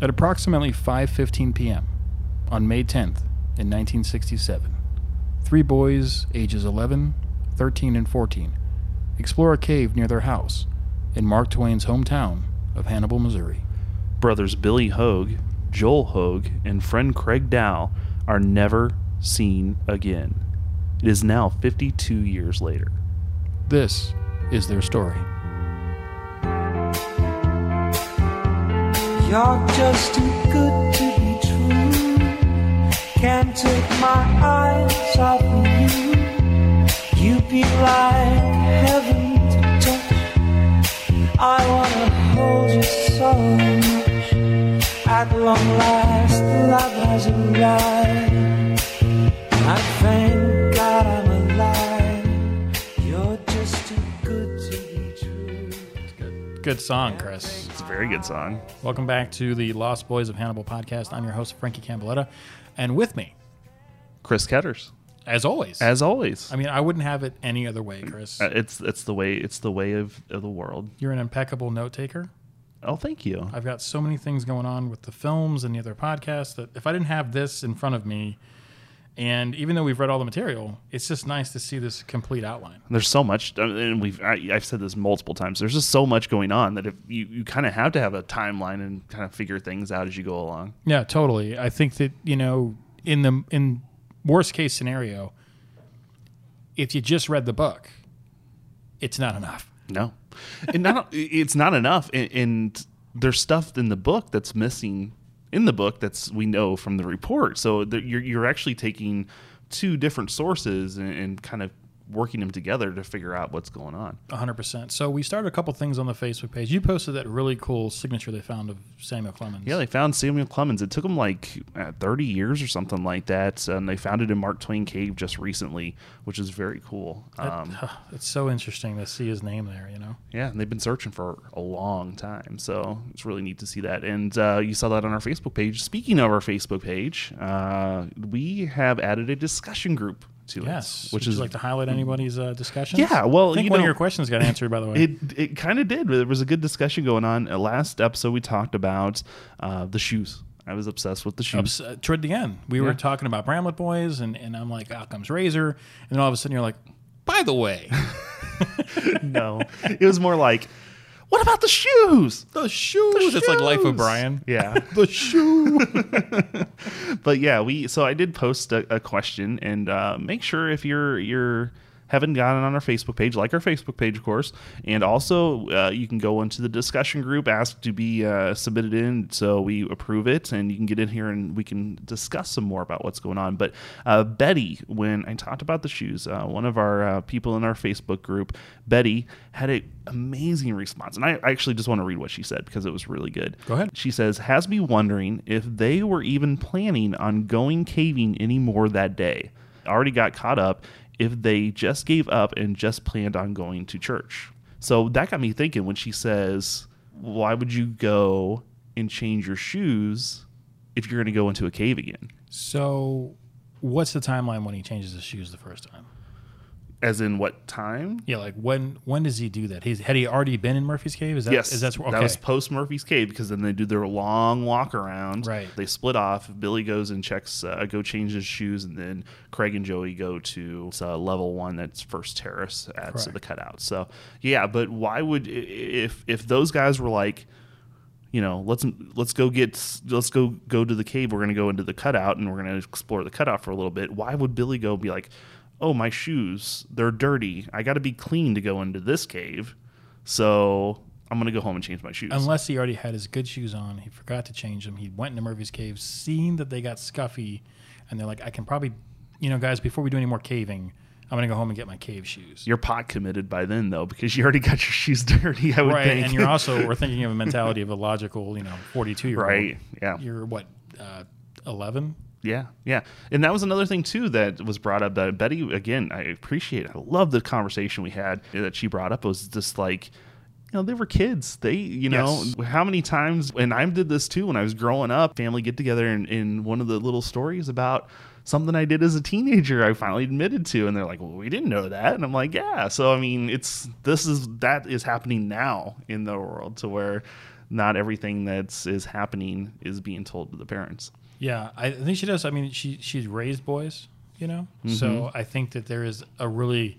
At approximately 5:15 p.m. on May 10th in 1967, three boys ages 11, 13, and 14 explore a cave near their house in Mark Twain's hometown of Hannibal, Missouri. Brothers Billy Hoag, Joel Hoag, and friend Craig Dow are never seen again. It is now 52 years later. This is their story. You're just too good to be true. Can't take my eyes off of you. You be like heaven to touch. I wanna hold you so much. At long last, love has arrived. I thank God I'm alive. You're just too good to be true. Good song, Chris. Very good song. Welcome back to the Lost Boys of Hannibal podcast. I'm your host, Frankie Campbelletta. And with me, Chris Ketters, as always. as always. I mean, I wouldn't have it any other way, Chris. Uh, it's it's the way it's the way of, of the world. You're an impeccable note taker. Oh, thank you. I've got so many things going on with the films and the other podcasts that if I didn't have this in front of me, and even though we've read all the material, it's just nice to see this complete outline. There's so much, and we've I, I've said this multiple times. There's just so much going on that if you, you kind of have to have a timeline and kind of figure things out as you go along. Yeah, totally. I think that you know, in the in worst case scenario, if you just read the book, it's not enough. No, and not it's not enough, and, and there's stuff in the book that's missing in the book that's we know from the report. So that you're you're actually taking two different sources and, and kind of working them together to figure out what's going on. 100%. So we started a couple things on the Facebook page. You posted that really cool signature they found of Samuel Clemens. Yeah, they found Samuel Clemens. It took them like uh, 30 years or something like that, and they found it in Mark Twain Cave just recently, which is very cool. Um, it's so interesting to see his name there, you know? Yeah, and they've been searching for a long time, so it's really neat to see that. And uh, you saw that on our Facebook page. Speaking of our Facebook page, uh, we have added a discussion group to Yes. Would which you is like to highlight anybody's uh, discussions? Yeah, well, I think you one of your questions got answered, by the way. it. It kind of did. There was a good discussion going on. Uh, last episode, we talked about uh, the shoes. I was obsessed with the shoes. Ups- uh, toward the end, we Yeah. were talking about Bramlett Boys, and, and I'm like, out comes Razor. And then all of a sudden, you're like, by the way, no, it was more like, what about the shoes? the shoes. It's like Life of. Brian. Yeah. The shoe. but yeah, we so I did post a, a question and uh, make sure if you're you're haven't gotten on our Facebook page, like our Facebook page, of course, and also uh, you can go into the discussion group, ask to be uh, submitted in, so we approve it, and you can get in here and we can discuss some more about what's going on. But uh, Betty, when I talked about the shoes, uh, one of our uh, people in our Facebook group, Betty, had an amazing response, and I, I actually just want to read what she said because it was really good. Go ahead. She says, has me wondering if they were even planning on going caving anymore that day. Already got caught up if they just gave up and just planned on going to church. So that got me thinking when she says, why would you go and change your shoes if you're going to go into a cave again? So, what's the timeline when he changes his shoes the first time? As in what time? Yeah, like when when does he do that? He's, had he already been in Murphy's Cave? Is that yes, is that okay? that was post Murphy's Cave because then they do their long walk around. Right. They split off. Billy goes and checks, uh, go change his shoes, and then Craig and Joey go to uh, level one. That's first terrace at Correct. the cutout. So yeah, but why would if if those guys were like. You know, let's let's go get let's go go to the cave. We're gonna go into the cutout and we're gonna explore the cutout for a little bit. Why would Billy go be like, "Oh, my shoes, they're dirty. I got to be clean to go into this cave." So I'm gonna go home and change my shoes. Unless he already had his good shoes on, he forgot to change them. He went into Murphy's Cave, seeing that they got scuffy, and they're like, I can probably, you know, guys, before we do any more caving, I'm gonna go home and get my cave shoes. You're pot committed by then though, because you already got your shoes dirty. I would right, think. and you're also we're thinking of a mentality of a logical, you know, 42 year old. right. Yeah. You're what, uh, 11? Yeah, yeah, and that was another thing too that was brought up. That Betty, again, I appreciate. I love the conversation we had that she brought up. Was just like, you know, they were kids. They, you know, Yes. how many times, and I did this too when I was growing up. Family get together, and in one of the little stories about something I did as a teenager, I finally admitted to, and they're like, "Well, we didn't know that," and I'm like, "Yeah." So I mean, it's this is that is happening now in the world to where not everything that's is happening is being told to the parents. Yeah, I think she does. I mean, she she's raised boys, you know. So mm-hmm. I think that there is a really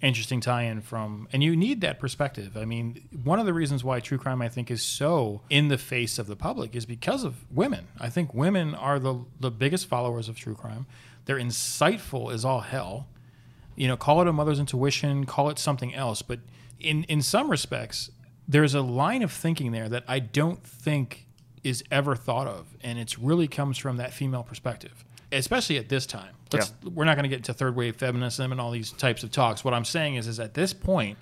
interesting tie-in from, and you need that perspective. I mean, one of the reasons why true crime I think is so in the face of the public is because of women. I think women are the the biggest followers of true crime. They're insightful as all hell. You know, call it a mother's intuition, call it something else, but in in some respects, there's a line of thinking there that I don't think is ever thought of, and it's really comes from that female perspective, especially at this time. Let's, We're not going to get into third wave feminism and all these types of talks. What I'm saying is, is at this point,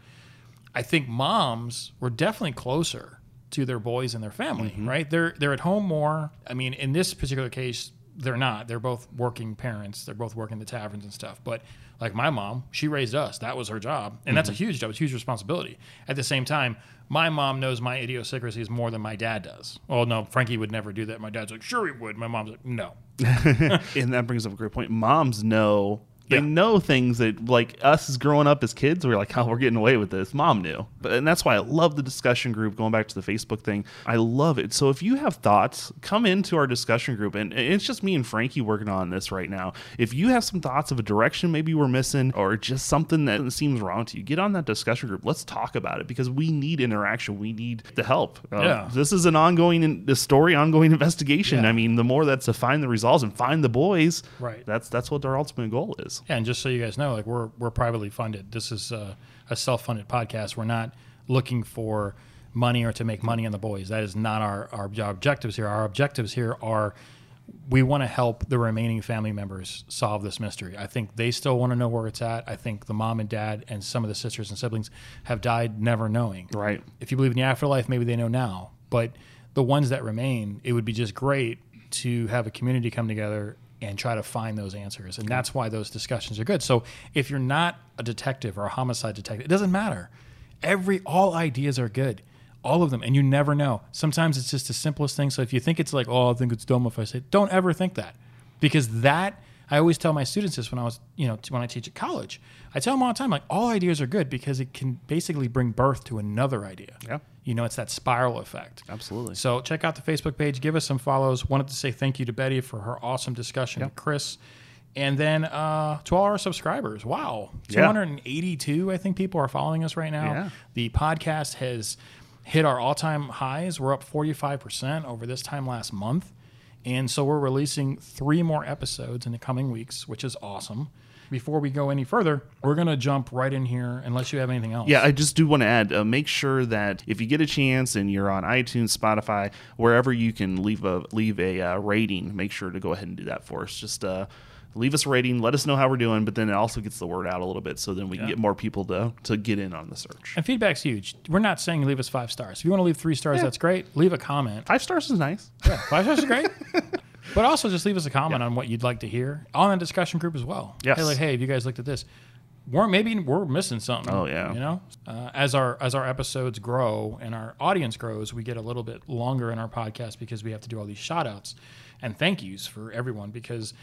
I think moms were definitely closer to their boys and their family, mm-hmm. right? They're they're at home more. I mean, in this particular case, they're not. They're both working parents. They're both working the taverns and stuff. But like my mom, she raised us. That was her job, and that's a mm-hmm. huge job. It's a huge responsibility. At the same time, my mom knows my idiosyncrasies more than my dad does. Well, no, Frankie would never do that. My dad's like, sure he would. My mom's like, no. and that brings up a great point. Moms know they Yeah. know things that like us as growing up as kids, we are like, oh, we're getting away with this. Mom knew, but and that's why I love the discussion group. Going back to the Facebook thing, I love it. So if you have thoughts, come into our discussion group, and it's just me and Frankie working on this right now. If you have some thoughts of a direction maybe we're missing, or just something that seems wrong to you, get on that discussion group. Let's talk about it because we need interaction. We need the help. Uh, Yeah. this is an ongoing in, the story, ongoing investigation. Yeah. I mean, the more that's to find the results and find the boys, Right. That's that's what our ultimate goal is. Yeah, and just so you guys know, like we're we're privately funded. This is a, a self-funded podcast. We're not looking for money or to make money on the boys. That is not our our objectives here. Our objectives here are we want to help the remaining family members solve this mystery. I think they still want to know where it's at. I think the mom and dad and some of the sisters and siblings have died never knowing. Right. If you believe in the afterlife, maybe they know now. But the ones that remain, it would be just great to have a community come together and try to find those answers. And that's why those discussions are good. So if you're not a detective or a homicide detective, it doesn't matter. Every all ideas are good. All of them. And you never know. Sometimes it's just the simplest thing. So if you think it's like, oh, I think it's dumb if I say it, don't ever think that. Because that I always tell my students this when I was, you know, when I teach at college. I tell them all the time, like, all ideas are good because it can basically bring birth to another idea. Yeah. You know, it's that spiral effect. Absolutely. So check out the Facebook page, give us some follows. Wanted to say thank you to Betty for her awesome discussion with Chris. And then uh, to all our subscribers, wow, Yeah. 282, I think people are following us right now. Yeah. The podcast has hit our all time highs. We're up 45% over this time last month. And so we're releasing three more episodes in the coming weeks, which is awesome. Before we go any further, we're going to jump right in here unless you have anything else. Yeah, I just do want to add. Uh, make sure that if you get a chance and you're on iTunes, Spotify, wherever you can leave a leave a uh, rating, make sure to go ahead and do that for us. Just uh, leave us a rating. Let us know how we're doing, but then it also gets the word out a little bit, so then we can get more people to to get in on the search. And feedback's huge. We're not saying leave us five stars. If you want to leave three stars, that's great. Leave a comment. Five stars is nice. Yeah, five stars is great. But also just leave us a comment on what you'd like to hear on the discussion group as well. Yes. Hey, like, hey, have you guys looked at this? We're maybe we're missing something. Oh, yeah. You know, uh, as our as our episodes grow and our audience grows, we get a little bit longer in our podcast because we have to do all these shout outs and thank yous for everyone because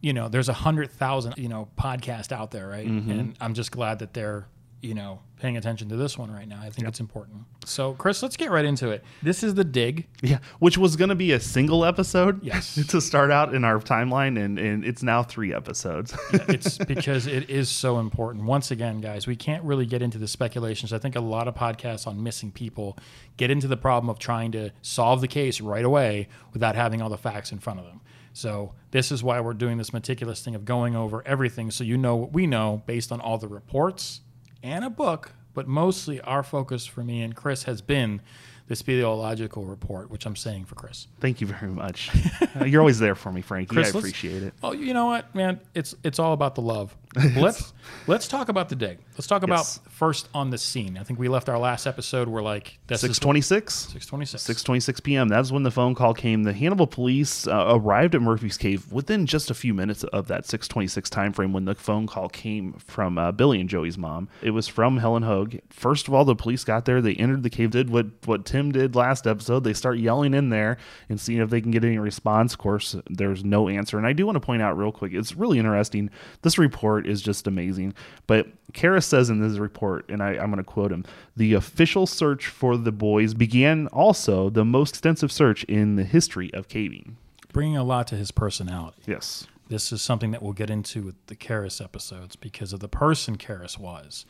you know there's a hundred thousand you know podcast out there, right? Mm-hmm. And I'm just glad that they're you know paying attention to this one right now. I think it's important. So, Chris, let's get right into it. This is the dig. Yeah, which was going to be a single episode. Yes. to start out in our timeline, and and it's now three episodes. it's because it is so important. Once again, guys, we can't really get into the speculations. I think a lot of podcasts on missing people get into the problem of trying to solve the case right away without having all the facts in front of them. So this is why we're doing this meticulous thing of going over everything so you know what we know based on all the reports and a book, but mostly our focus for me and Chris has been the speleological report, which I'm saying for Chris. Thank you very much. Uh, you're always there for me, Frankie. Chris, I appreciate it. Oh, you know what, man? It's it's all about the love. let's let's talk about the dig. Let's talk about first on the scene. I think we left our last episode. We're like Six twenty six. six twenty six. 6:26 p.m. That's when the phone call came. The Hannibal police uh, arrived at Murphy's Cave within just a few minutes of that 6:26 time frame when the phone call came from uh, Billy and Joey's mom. It was from Helen Hoag. First of all, the police got there. They entered the cave. Did what what Tim did last episode. They start yelling in there and seeing if they can get any response. Of course, there's no answer. And I do want to point out real quick. It's really interesting. This report report is just amazing. But Karras says in this report, and I, I'm going to quote him the official search for the boys began also the most extensive search in the history of caving. Bringing a lot to his personality. Yes. This is something that we'll get into with the Karras episodes because of the person Karras was.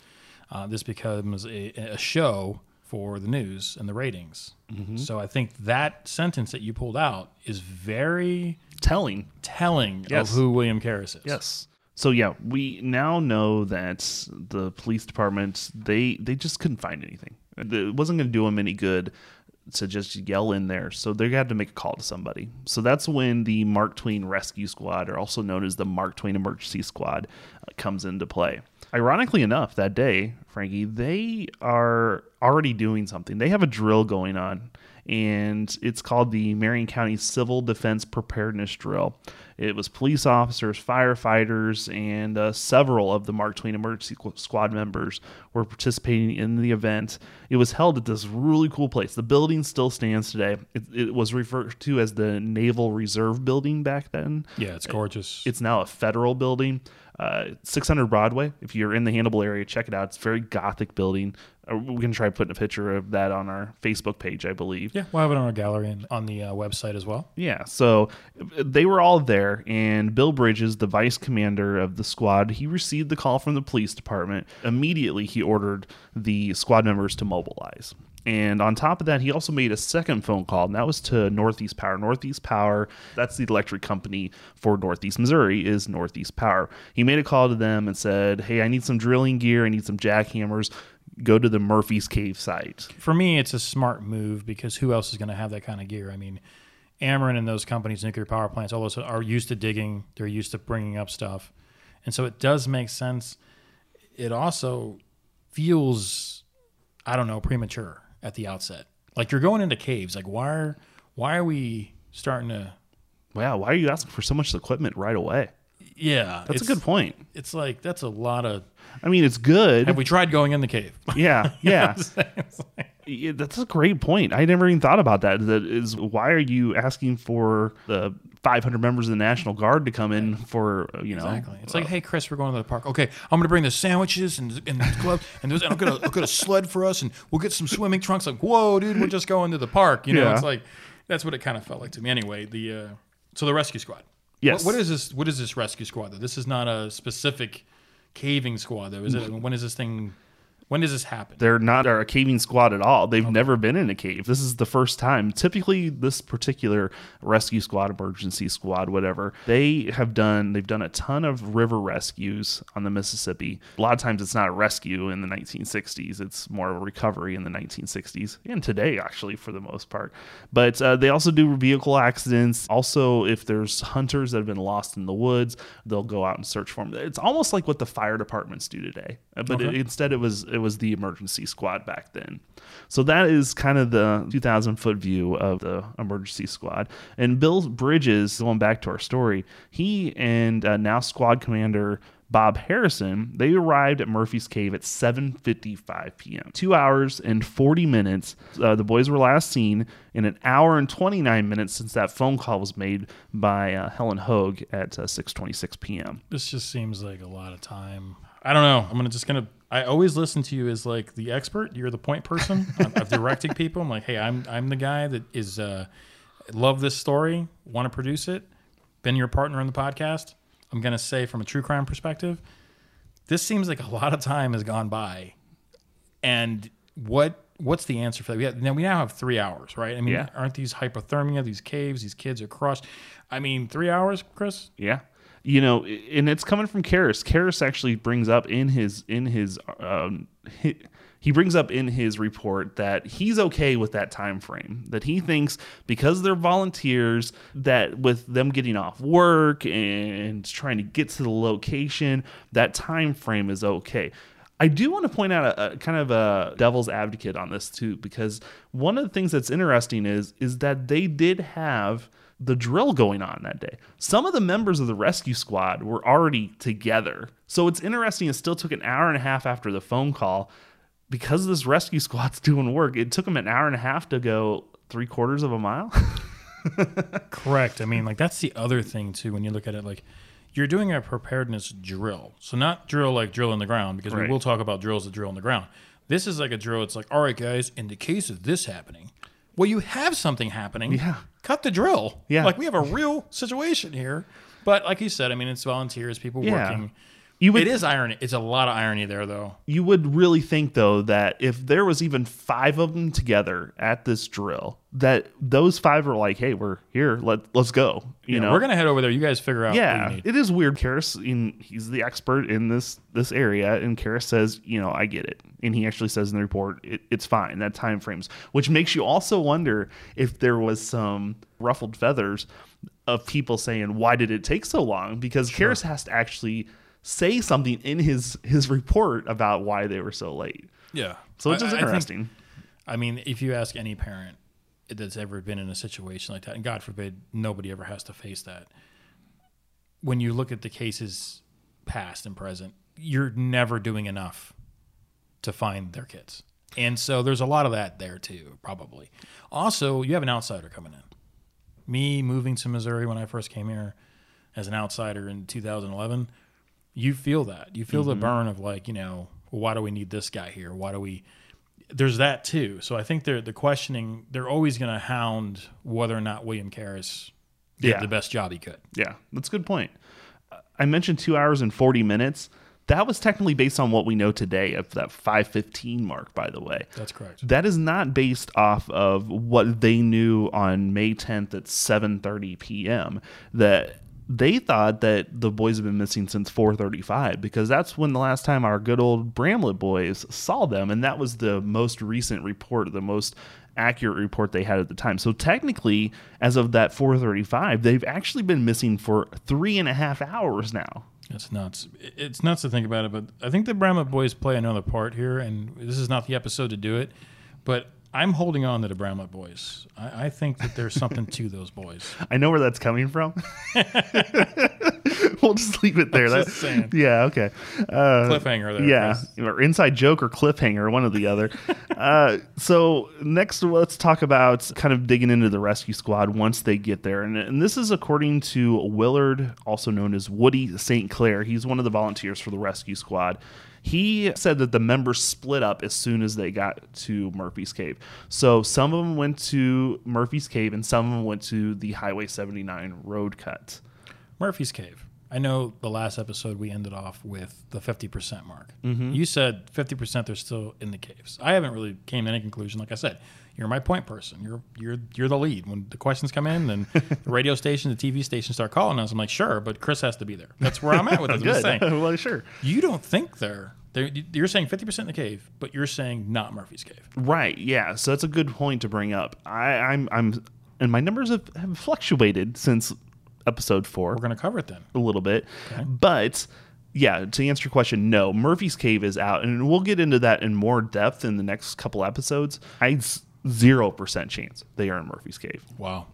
Uh, this becomes a, a show for the news and the ratings. So I think that sentence that you pulled out is very Telling. telling Yes. of who William Karras is. Yes. So yeah, we now know that the police department they they just couldn't find anything. It wasn't going to do them any good to just yell in there. So they had to make a call to somebody. So that's when the Mark Twain Rescue Squad, or also known as the Mark Twain Emergency Squad, uh, comes into play. Ironically enough, that day, Frankie, they are already doing something. They have a drill going on, and it's called the Marion County Civil Defense Preparedness Drill. It was police officers, firefighters, and uh, several of the Mark Twain Emergency Squad members were participating in the event. It was held at this really cool place. The building still stands today. It, it was referred to as the Naval Reserve Building back then. Yeah, it's gorgeous. It's now a federal building. Uh, 600 Broadway. If you're in the Hannibal area, check it out. It's a very gothic building. Uh, we can try putting a picture of that on our Facebook page, I believe. yeah, we'll have it on our gallery and on the uh, website as well. Yeah, so uh, they were all there, and Bill Bridges, the vice commander of the squad, he received the call from the police department. Immediately, he ordered the squad members to mobilize. And on top of that, he also made a second phone call, and that was to Northeast Power. Northeast Power, that's the electric company for Northeast Missouri, is Northeast Power. He made a call to them and said, Hey, I need some drilling gear, I need some jackhammers. Go to the Murphy's Cave site. For me, it's a smart move because who else is going to have that kind of gear? I mean, Ameren and those companies, nuclear power plants, all those are used to digging. They're used to bringing up stuff, and so it does make sense. It also feels, I don't know, premature at the outset. Like you're going into caves. Like why are why are we starting to? Wow, why are you asking for so much equipment right away? Yeah, That's a good point. It's like that's a lot of. I mean, it's good. Have we tried going in the cave? yeah, yeah. It's like- Yeah, That's a great point. I never even thought about that. That is, why are you asking for the 500 members of the National Guard to come in for uh, you know? Exactly. It's like, hey, Chris, we're going to the park. Okay, I'm going to bring the sandwiches and and the gloves, and, and I'll, get a, I'll get a sled for us, and we'll get some swimming trunks. Like, whoa, dude, we're just going to the park. You know, Yeah. it's like that's what it kind of felt like to me. Anyway, the uh, so the rescue squad. Yes. What, what is this? What is this rescue squad? Though this is not a specific caving squad. Though is it? When is this thing? When does this happen? They're not a caving squad at all. They've never been in a cave. This is the first time. Typically, this particular rescue squad, emergency squad, whatever, they have done. They've done a ton of river rescues on the Mississippi. A lot of times, it's not a rescue in the 1960s. It's more of a recovery in the 1960s and today, actually, for the most part. But uh, they also do vehicle accidents. Also, if there's hunters that have been lost in the woods, they'll go out and search for them. It's almost like what the fire departments do today, But it, instead it was it was the emergency squad back then. So that is kind of the 2,000 foot view of the emergency squad. And Bill Bridges, going back to our story, he and uh, now squad commander Bob Harrison, they arrived at Murphy's Cave at 7:55 p.m. Two hours and 40 minutes. Uh, the boys were last seen in an hour and 29 minutes since that phone call was made by uh, Helen Hoag at uh, 6:26 p.m. This just seems like a lot of time. I don't know. I'm gonna just gonna. I always listen to you as like the expert. You're the point person of of directing people. I'm like, hey, I'm I'm the guy that is uh, love this story, want to produce it, been your partner in the podcast. I'm gonna say from a true crime perspective, this seems like a lot of time has gone by, and what what's the answer for that? We have, now we now have three hours, right? I mean, Yeah. aren't these hypothermia, these caves, these kids are crushed? I mean, three hours, Chris. Yeah. You know, and it's coming from Karras. Karras actually brings up in his in his um he, he brings up in his report that he's okay with that time frame. That he thinks because they're volunteers that with them getting off work and trying to get to the location, that time frame is okay. I do want to point out a, a kind of a devil's advocate on this too, because one of the things that's interesting is is that they did have the drill going on that day. Some of the members of the rescue squad were already together. So it's interesting, it still took an hour and a half after the phone call. Because this rescue squad's doing work, it took them an hour and a half to go three quarters of a mile. Correct. I mean, like that's the other thing too. When you look at it, like you're doing a preparedness drill. So not drill like drill in the ground because Right. we will talk about drills that drill in the ground. This is like a drill. It's like, all right, guys, in the case of this happening, well, you have something happening. Yeah. Cut the drill. Yeah. Like we have a real situation here. But like you said, I mean, it's volunteers, people Yeah. working. You would It is irony. It's a lot of irony there, though. you would really think though that if there was even five of them together at this drill, that those five were like, "Hey, we're here. Let let's go." You Yeah, know, we're gonna head over there. You guys figure out. what yeah, you need. it is weird. Karras, in, he's the expert in this this area, and Karras says, you know, I get it, and he actually says in the report, it, it's fine. That time frames, which makes you also wonder if there was some ruffled feathers of people saying, why did it take so long? Because Karras has to actually say something in his his report about why they were so late. yeah. So it's I- just I think- interesting. I mean, if you ask any parent that's ever been in a situation like that, and God forbid nobody ever has to face that, when you look at the cases past and present, you're never doing enough to find their kids. And so there's a lot of that there too, probably. Also, you have an outsider coming in. Me moving to Missouri when I first came here as an outsider in 2011, you feel that. You feel the mm-hmm. burn of like, you know, why do we need this guy here? Why do we there's that too. So I think they're the questioning. They're always going to hound whether or not William Karras did Yeah. the best job he could. Yeah, that's a good point. I mentioned two hours and 40 minutes. That was technically based on what we know today of that 515 mark, by the way. That's correct. That is not based off of what they knew on May 10th at 7:30 p.m. That they thought that the boys have been missing since 4:35 because that's when the last time our good old Bramlett boys saw them, and that was the most recent report, the most accurate report they had at the time. So technically, as of that 4:35, they've actually been missing for three and a half hours now. It's nuts. It's nuts to think about it, but I think the Bramlett boys play another part here, and this is not the episode to do it. But I'm holding on to the Bramlett boys. I, I think that there's something to those boys. I know where that's coming from. we'll just leave it there. Saying. Yeah, okay. Uh, Cliffhanger there. yeah, Chris. or inside joke or cliffhanger, one or the other. uh, so next, let's talk about kind of digging into the rescue squad once they get there, and, and this is according to Willard, also known as Woody St. Clair. He's one of the volunteers for the rescue squad. He said that the members split up as soon as they got to Murphy's Cave. So some of them went to Murphy's Cave, and some of them went to the Highway 79 road cut. Murphy's Cave. I know the last episode we ended off with the 50% mark. Mm-hmm. You said 50% they're still in the caves. I haven't really came to any conclusion. Like I said, you're my point person. You're you're you're the lead. When the questions come in, then the radio station, the TV station start calling us. I'm like, sure, but Chris has to be there. That's where I'm at with it. I'm just Good. saying. well, sure. You don't think they're, they're you're saying 50% in the cave, but you're saying not Murphy's Cave. Right. Yeah. So that's a good point to bring up. I, I'm, I'm, and my numbers have, have fluctuated since episode four We're going to cover it then. a little bit, but yeah. To answer your question, no, Murphy's Cave is out, and we'll get into that in more depth in the next couple episodes. I zero percent chance they are in Murphy's Cave. Wow.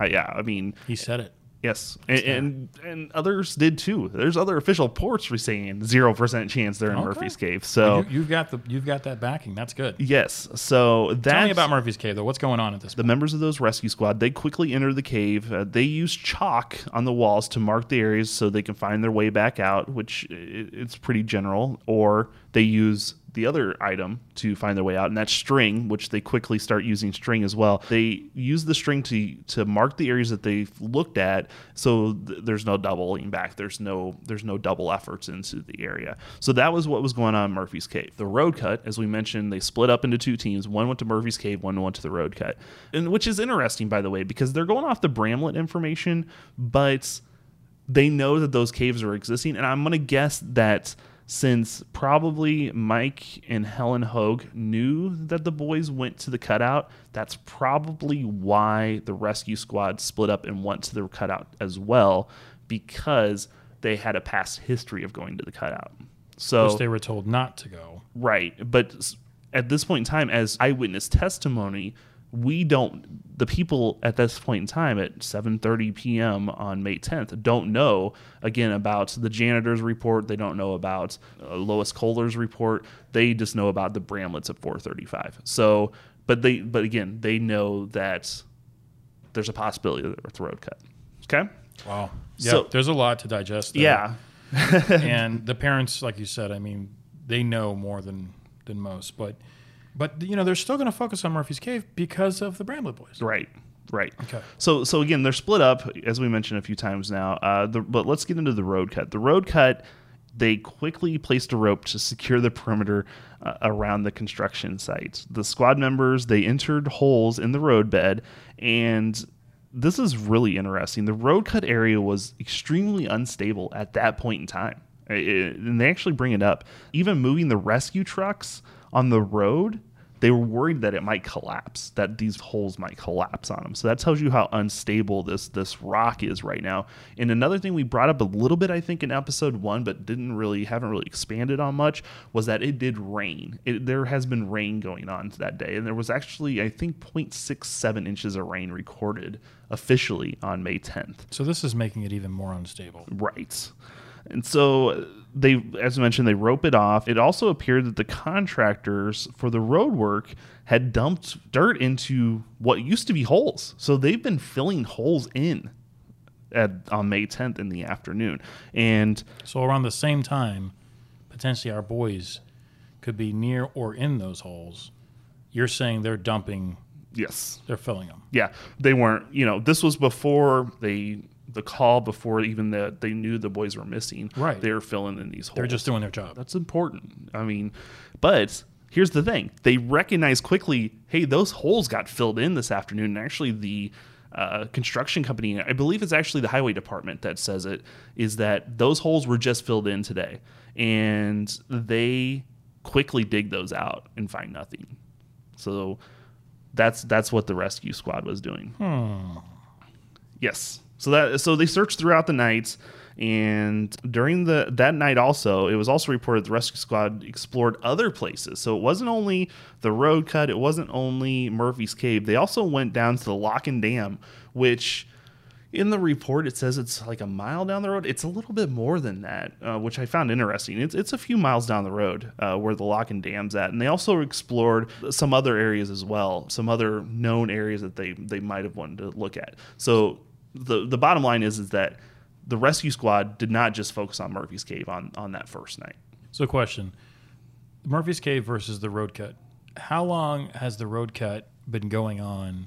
I, yeah. I mean, He said it. Yes, and, and and others did too. There's other official reports for saying zero percent chance they're in Okay. Murphy's Cave. So You, you've got the you've got that backing. That's good. yes, so that's Tell me about Murphy's Cave though. What's going on at this the point? members of those rescue squad. They quickly enter the cave. Uh, they use chalk on the walls to mark the areas so they can find their way back out, which it's pretty general. Or they use the other item to find their way out, and that's string, which they quickly start using string as well. They use the string to to mark the areas that they've looked at, so th- there's no doubling back. There's no there's no double efforts into the area. So that was what was going on in Murphy's Cave. The road cut, as we mentioned, they split up into two teams. One went to Murphy's Cave, one went to the road cut, and which is interesting by the way because they're going off the Bramlett information, but they know that those caves are existing, and I'm gonna guess that since probably Mike and Helen Hoag knew that the boys went to the cutout, that's probably why the rescue squad split up and went to the cutout as well, because they had a past history of going to the cutout. So Which they were told not to go. Right. But at this point in time, as eyewitness testimony, we don't the people at this point in time at 7:30 p.m. on May 10th don't know again about the janitor's report. They don't know about uh, Lois Kohler's report. They just know about the Bramletts at 4:35. So, but they but again, they know that there's a possibility that it's a road cut. Okay? Wow. Yeah, So- there's a lot to digest. there. Yeah, and the parents, like you said, I mean, they know more than than most, but but you know they're still going to focus on Murphy's Cave because of the Bramlett boys. right, right. Okay. So so again, they're split up as we mentioned a few times now. Uh, the, but let's get into the road cut. The road cut. They quickly placed a rope to secure the perimeter uh, around the construction site. The squad members they entered holes in the roadbed, and this is really interesting. The road cut area was extremely unstable at that point in time, I- I- and they actually bring it up. Even moving the rescue trucks on the road they were worried that it might collapse, that these holes might collapse on them. So that tells you how unstable this this rock is right now. And another thing we brought up a little bit, I think, in episode one, but didn't really haven't really expanded on much, was that it did rain. It, there has been rain going on that day, and there was actually I think 0.67 inches of rain recorded officially on May 10th. So this is making it even more unstable. Right. And so they, as I mentioned, they rope it off. It also appeared that the contractors for the road work had dumped dirt into what used to be holes. So they've been filling holes in at, on May 10th in the afternoon. And So around the same time, potentially our boys could be near or in those holes. You're saying they're dumping, yes, they're filling them. yeah, they weren't, you know, this was before they, the call, before even that they knew the boys were missing. Right. They're filling in these holes. They're just doing their job. That's important. I mean, but here's the thing: they recognize quickly, hey, those holes got filled in this afternoon. And actually, the uh, construction company, I believe it's actually the highway department that says it, is that those holes were just filled in today, and they quickly dig those out and find nothing. So that's that's what the rescue squad was doing. Yes. So that so they searched throughout the night, and during the that night also, it was also reported the rescue squad explored other places. So it wasn't only the road cut, it wasn't only Murphy's Cave. They also went down to the Lock and Dam, which in the report it says it's like a mile down the road. It's a little bit more than that, uh, which I found interesting. It's it's a few miles down the road uh, where the lock and dam's at, and they also explored some other areas as well, some other known areas that they they might have wanted to look at. So the the bottom line is is that the rescue squad did not just focus on Murphy's Cave on on that first night. So, question Murphy's Cave versus the road cut. How long has the road cut been going on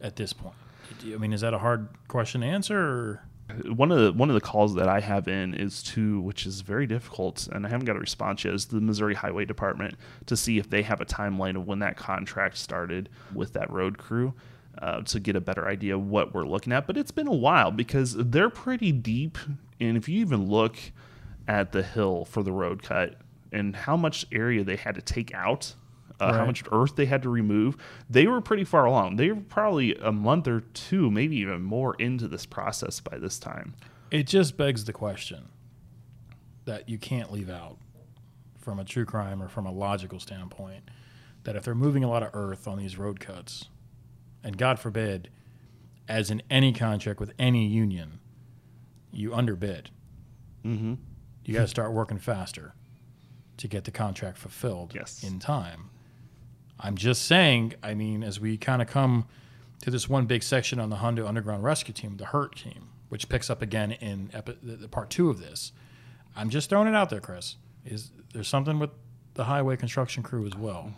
at this point? I mean, is that a hard question to answer? Or? one of the one of the calls that I have in is to which is very difficult and I haven't got a response yet is the Missouri Highway Department to see if they have a timeline of when that contract started with that road crew uh, to get a better idea of what we're looking at but it's been a while because they're pretty deep and if you even look at the hill for the road cut and how much area they had to take out uh, how much earth they had to remove. They were pretty far along. They were probably a month or two, maybe even more into this process by this time. It just begs the question that you can't leave out from a true crime or from a logical standpoint that if they're moving a lot of earth on these road cuts, and God forbid, as in any contract with any union, you underbid. Mm-hmm. You got to start working faster to get the contract fulfilled Yes. in time. I'm just saying, I mean, as we kind of come to this one big section on the Hondo Underground Rescue Team, the HURT team, which picks up again in epi- the, the part two of this. I'm just throwing it out there, Chris. Is there's something with the highway construction crew as well?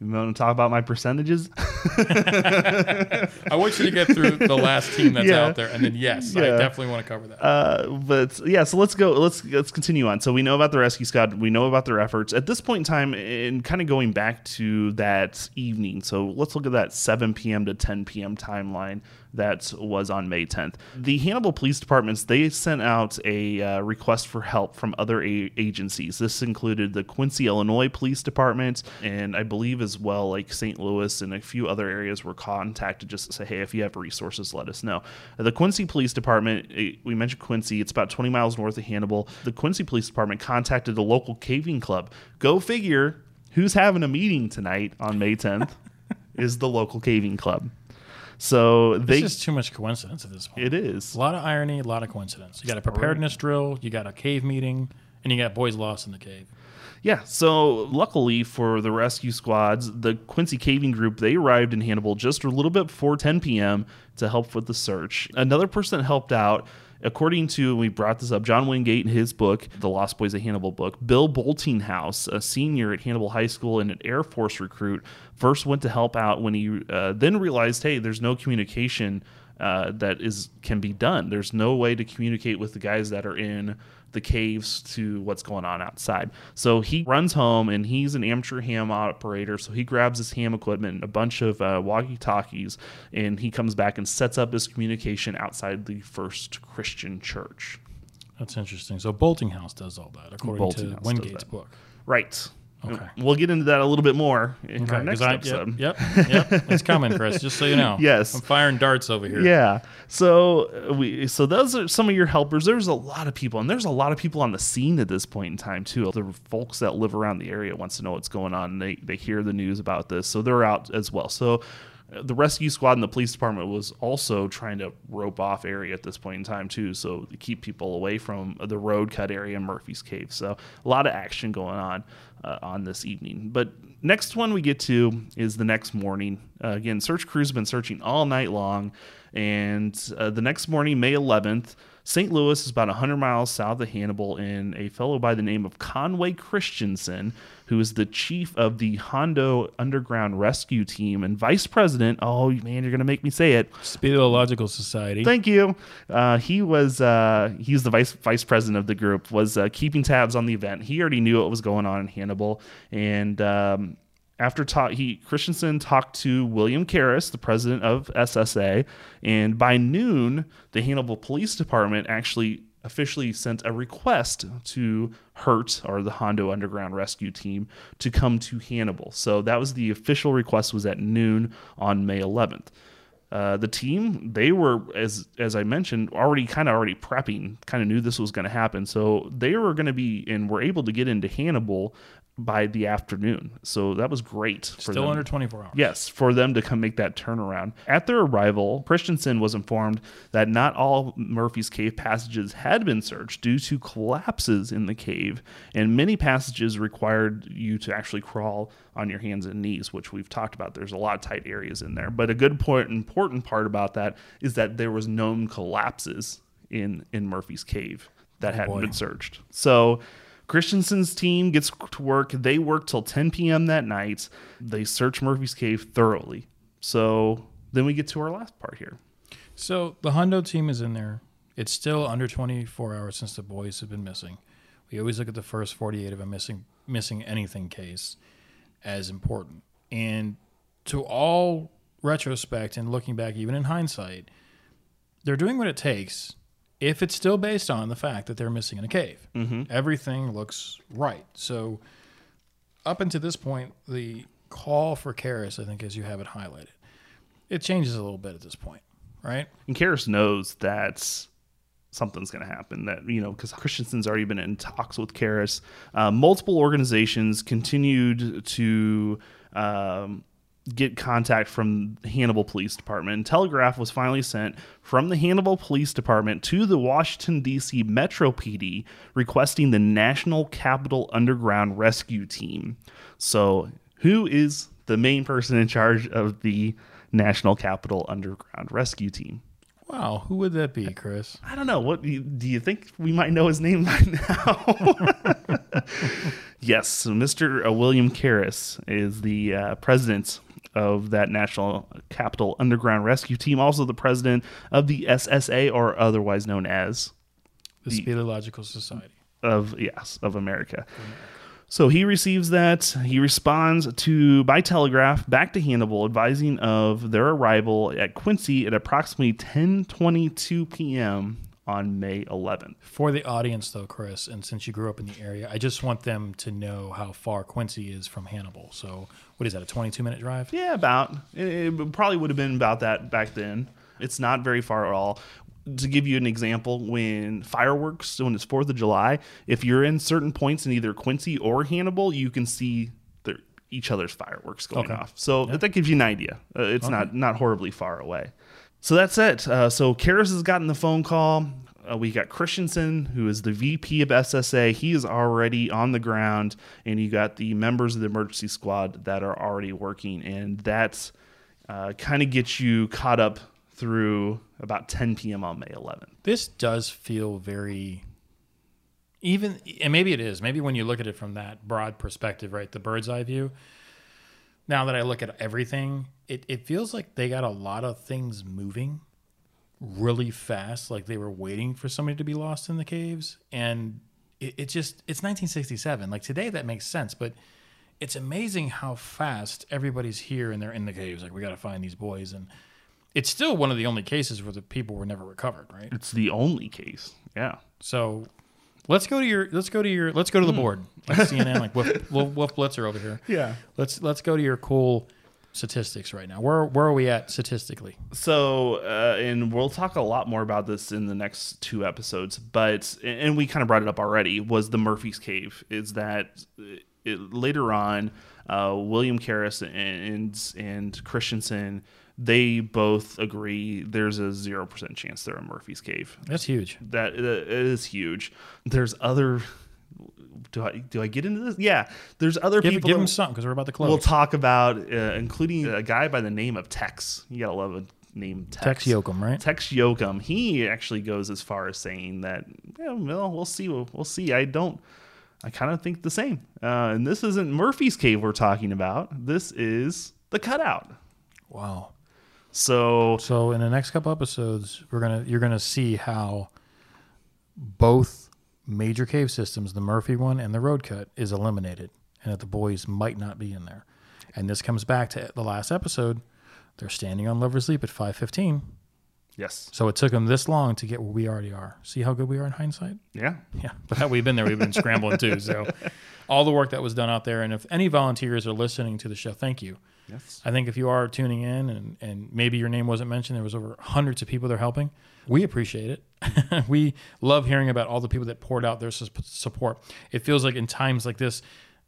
You want to talk about my percentages? I want you to get through the last team that's Yeah. out there, and then yes, I definitely want to cover that. Uh, but yeah, so let's go. Let's let's continue on. So we know about the rescue squad. We know about their efforts at this point in time, and kind of going back to that evening. So let's look at that 7 p.m. to 10 p.m. timeline that was on May 10th. The Hannibal Police Departments they sent out a uh, request for help from other a- agencies. This included the Quincy, Illinois Police Department, and I believe as well like St. Louis and a few other areas were contacted just to say, hey, if you have resources, let us know. The Quincy Police Department, eh, we mentioned Quincy, it's about 20 miles north of Hannibal. The Quincy Police Department contacted the local caving club. Go figure, who's having a meeting tonight on May 10th is the local caving club. So they, It's just too much coincidence at this point. it is. A lot of irony, a lot of coincidence. You got a preparedness drill, you got a cave meeting, and you got boys lost in the cave. Yeah, so luckily for the rescue squads, the Quincy Caving Group, they arrived in Hannibal just a little bit before 10 p.m. to help with the search. Another person that helped out, according to, we brought this up, John Wingate in his book, The Lost Boys of Hannibal book, Bill Boltinghouse, a senior at Hannibal High School and an Air Force recruit, first went to help out when he uh, then realized, hey, there's no communication uh, that is can be done. There's no way to communicate with the guys that are in the caves to what's going on outside. So he runs home and he's an amateur ham operator. So he grabs his ham equipment, a bunch of uh, walkie talkies, and he comes back and sets up his communication outside the First Christian Church. That's interesting. So Boltinghouse does all that, according Boltinghouse to does Wingate's book. Right. Okay. We'll get into that a little bit more in our next I- episode. Yep, yep, yep. It's coming, Chris. Just so you know. Yes. I'm firing darts over here. Yeah. So uh, we so those are some of your helpers. There's a lot of people, and there's a lot of people on the scene at this point in time too. The folks that live around the area wants to know what's going on. and They they hear the news about this, so they're out as well. So. The rescue squad and the police department was also trying to rope off area at this point in time too, so to keep people away from the road cut area in Murphy's Cave. So a lot of action going on uh, on this evening. But next one we get to is the next morning. Uh, again, search crews have been searching all night long, and uh, the next morning, May 11th, St. Louis is about 100 miles south of Hannibal, and a fellow by the name of Conway Christensen, who is the chief of the Hondo Underground Rescue Team and vice president. Oh man, you're gonna make me say it. Speleological Society. Thank you. Uh, he was uh, he's the vice vice president of the group. Was uh, keeping tabs on the event. He already knew what was going on in Hannibal, and um, after talk, he Christensen talked to William Karras, the president of SSA, and by noon, the Hannibal Police Department actually officially sent a request to Hurt or the Hondo Underground Rescue Team to come to Hannibal. So that was the official request was at noon on May 11th. Uh, the team they were as as I mentioned already kind of already prepping, kind of knew this was going to happen. So they were going to be and were able to get into Hannibal by the afternoon. So that was great. For Still them. under 24 hours. Yes, for them to come make that turnaround. At their arrival, Christensen was informed that not all Murphy's Cave passages had been searched due to collapses in the cave, and many passages required you to actually crawl on your hands and knees, which we've talked about. There's a lot of tight areas in there. But a good point, important part about that is that there was known collapses in in Murphy's Cave that oh, hadn't boy. been searched. So Christensen's team gets to work. They work till 10 p.m. that night. They search Murphy's Cave thoroughly. So then we get to our last part here. So the Hondo team is in there. It's still under 24 hours since the boys have been missing. We always look at the first 48 of a missing missing anything case as important. And to all retrospect and looking back, even in hindsight, they're doing what it takes. If it's still based on the fact that they're missing in a cave, everything looks right. So, up until this point, the call for Karras, I think, as you have it highlighted, it changes a little bit at this point, right? And Karras knows that something's going to happen. That you know, because Christensen's already been in talks with Karras. Uh, multiple organizations continued to um, get contact from Hannibal Police Department. And telegraph was finally sent from the Hannibal Police Department to the Washington D.C. Metro PD requesting the National Capital Underground Rescue Team. So, who is the main person in charge of the National Capital Underground Rescue Team? Wow, who would that be, Chris? I don't know. What do you, do you think we might know his name by now? yes, Mr. uh, William Karras is the uh, president of that National Capital Underground Rescue Team, also the president of the SSA, or otherwise known as The Speleological Society. of yes of America. So he receives that. He responds to by telegraph back to Hannibal, advising of their arrival at Quincy at approximately 10:22 p.m. on May 11th. For the audience, though, Chris, and since you grew up in the area, I just want them to know how far Quincy is from Hannibal. So, what is that, a 22 minute drive? Yeah, about it, it probably would have been about that back then. It's not very far at all. To give you an example, when fireworks, when it's Fourth of July, if you're in certain points in either Quincy or Hannibal, you can see their, each other's fireworks going Okay. off. So that gives you an idea. Uh, it's not not horribly far away. So that's it. Uh, so Karras has gotten the phone call. uh, we got Christensen, who is the VP of SSA. He is already on the ground, and you got the members of the emergency squad that are already working, and that's uh, kind of gets you caught up through about 10 p.m. on May 11th. This does feel very even and maybe it is. Maybe when you look at it from that broad perspective, right? The bird's eye view. Now that I look at everything, it, it feels like they got a lot of things moving really fast, like they were waiting for somebody to be lost in the caves. And it, it just it's 1967. Like today that makes sense, but it's amazing how fast everybody's here and they're in the caves. Like we gotta find these boys and it's still one of the only cases where the people were never recovered, right? It's the only case. Yeah. So let's go to your let's go to your let's go to the board like CNN like Wolf, Wolf, Wolf Blitzer over here. Yeah. Let's let's go to your cool statistics right now. Where where are we at statistically? So, uh, and we'll talk a lot more about this in the next two episodes, but, and we kind of brought it up already, was the Murphy's Cave. Is that it, later on, uh, William Karras and, and Christensen, they both agree there's a 0% chance they're in Murphy's Cave. That's huge. That it is huge. There's other. Do I do I get into this? Yeah, there's other Give, people. give them something because we're about to close. We'll talk about, uh, including a guy by the name of Tex. You gotta love a name Tex. Tex Yoakum, right? Tex Yoakum. He actually goes as far as saying that, yeah, well, we'll see. We'll, we'll see. I don't. I kind of think the same. Uh, and this isn't Murphy's Cave we're talking about. This is the cutout. Wow. So So in the next couple episodes, we're gonna you're gonna see how both major cave systems, the Murphy one and the road cut, is eliminated, and that the boys might not be in there. And this comes back to the last episode. They're standing on Lover's Leap at five fifteen. yes, So it took them this long to get where we already are. See how good we are in hindsight? yeah, Yeah, but how we've been there, we've been scrambling too. So all the work that was done out there, and if any volunteers are listening to the show, thank you. Yes. I think if you are tuning in and, and maybe your name wasn't mentioned, there was over hundreds of people that are helping. We appreciate it. we love hearing about all the people that poured out their sus- support. It feels like in times like this,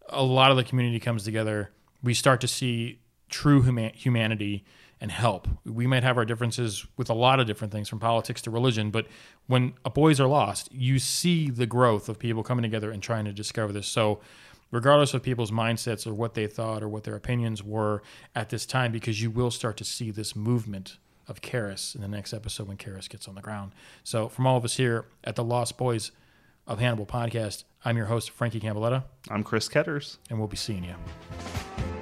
a lot of the community comes together. We start to see true huma- humanity and help. We might have our differences with a lot of different things from politics to religion, but when boys are lost, you see the growth of people coming together and trying to discover this. So regardless of people's mindsets or what they thought or what their opinions were at this time, because you will start to see this movement of Karras in the next episode when Karras gets on the ground. So, from all of us here at the Lost Boys of Hannibal podcast, I'm your host, Frankie Campbelletta, I'm Chris Ketters. and we'll be seeing you.